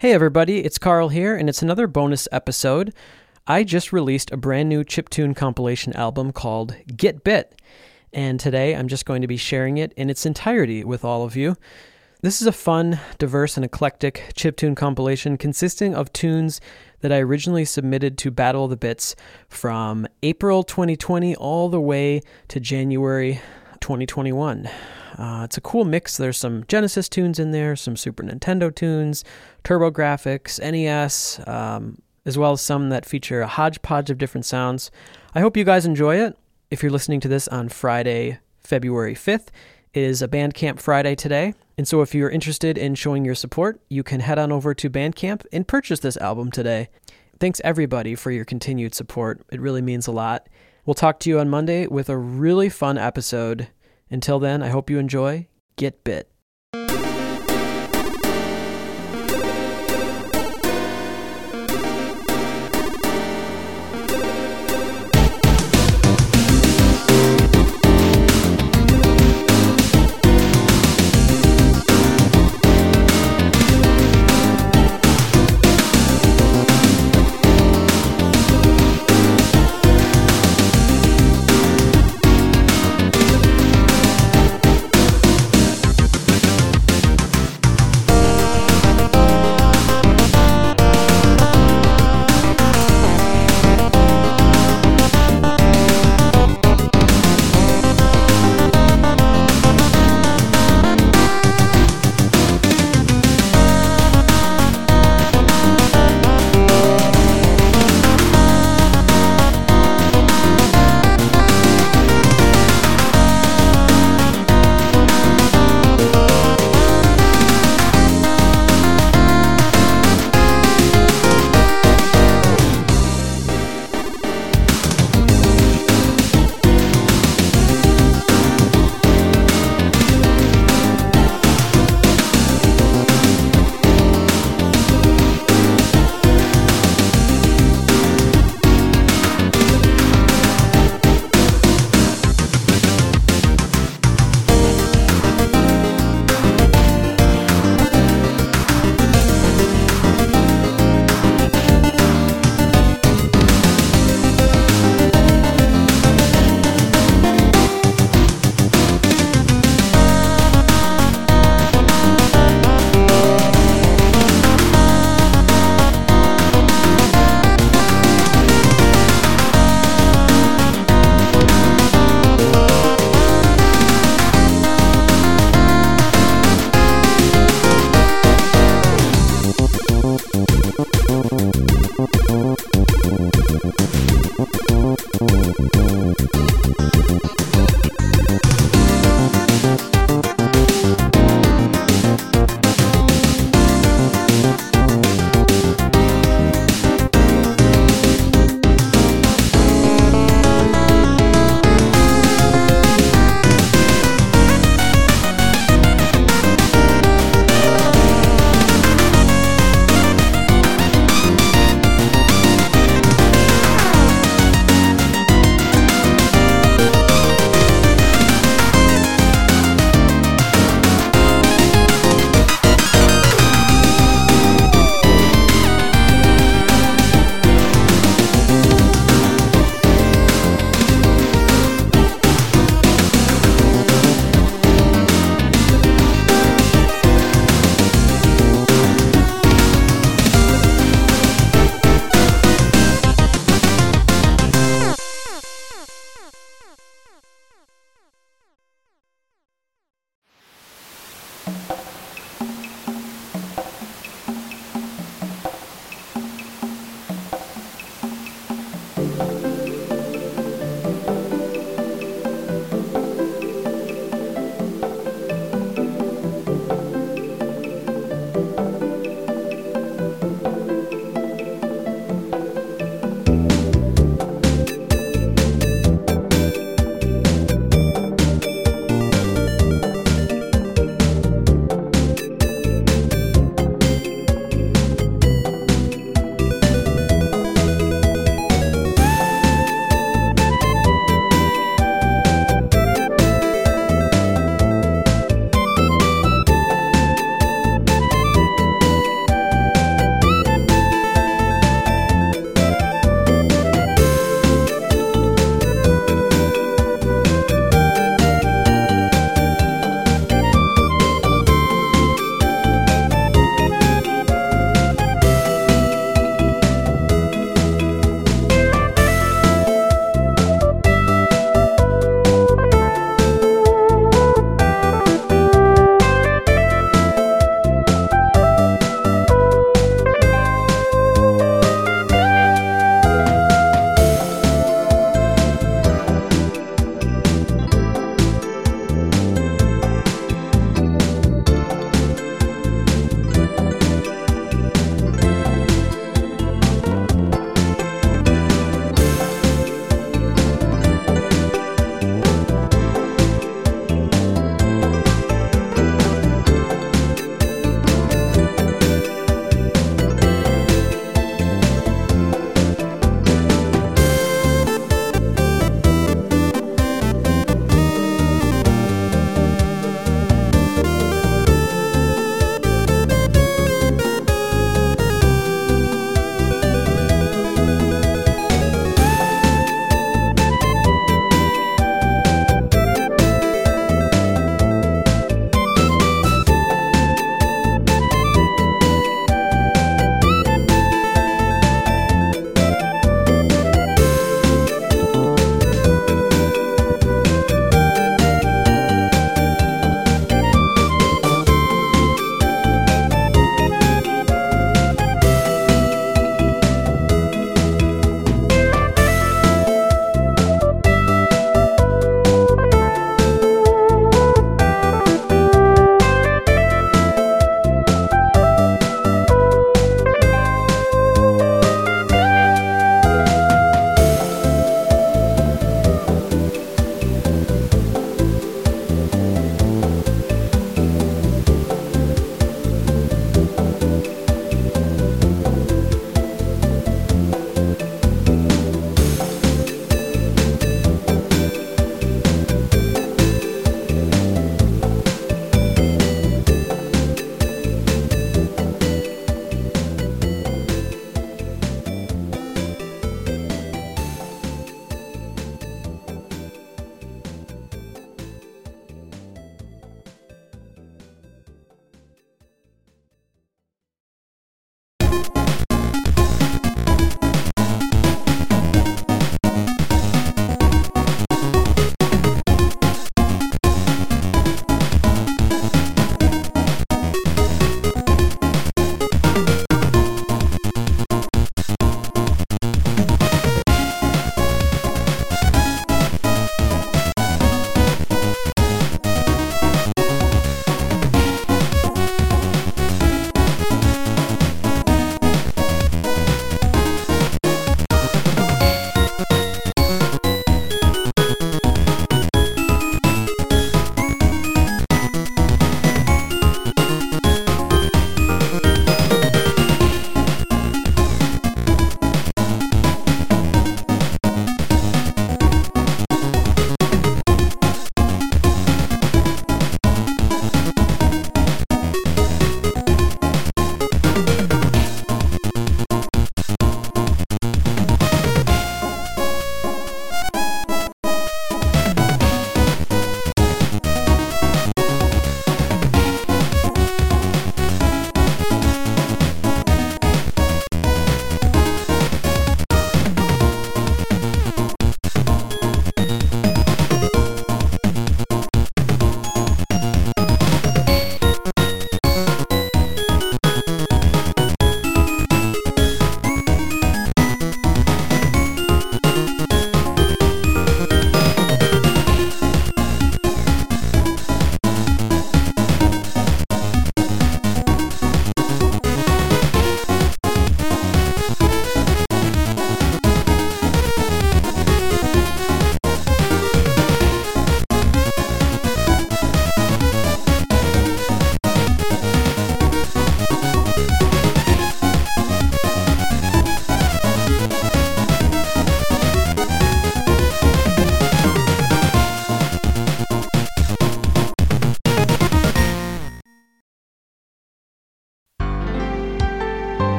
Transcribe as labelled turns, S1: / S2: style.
S1: Hey everybody, it's Carl here, and it's another bonus episode. I just released a brand new chiptune compilation album called Get Bit, and today I'm just going to be sharing it in its entirety with all of you. This is a fun, diverse, and eclectic chiptune compilation consisting of tunes that I originally submitted to Battle of the Bits from April 2020 all the way to January 2021. Uh, it's a cool mix. There's some Genesis tunes in there, some Super Nintendo tunes, TurboGrafx, NES, um, as well as some that feature a hodgepodge of different sounds. I hope you guys enjoy it. If you're listening to this on Friday, February 5th, it is a Bandcamp Friday today. And so if you're interested in showing your support, you can head on over to Bandcamp and purchase this album today. Thanks everybody for your continued support. It really means a lot. We'll talk to you on Monday with a really fun episode until then, I hope you enjoy. Get Bit.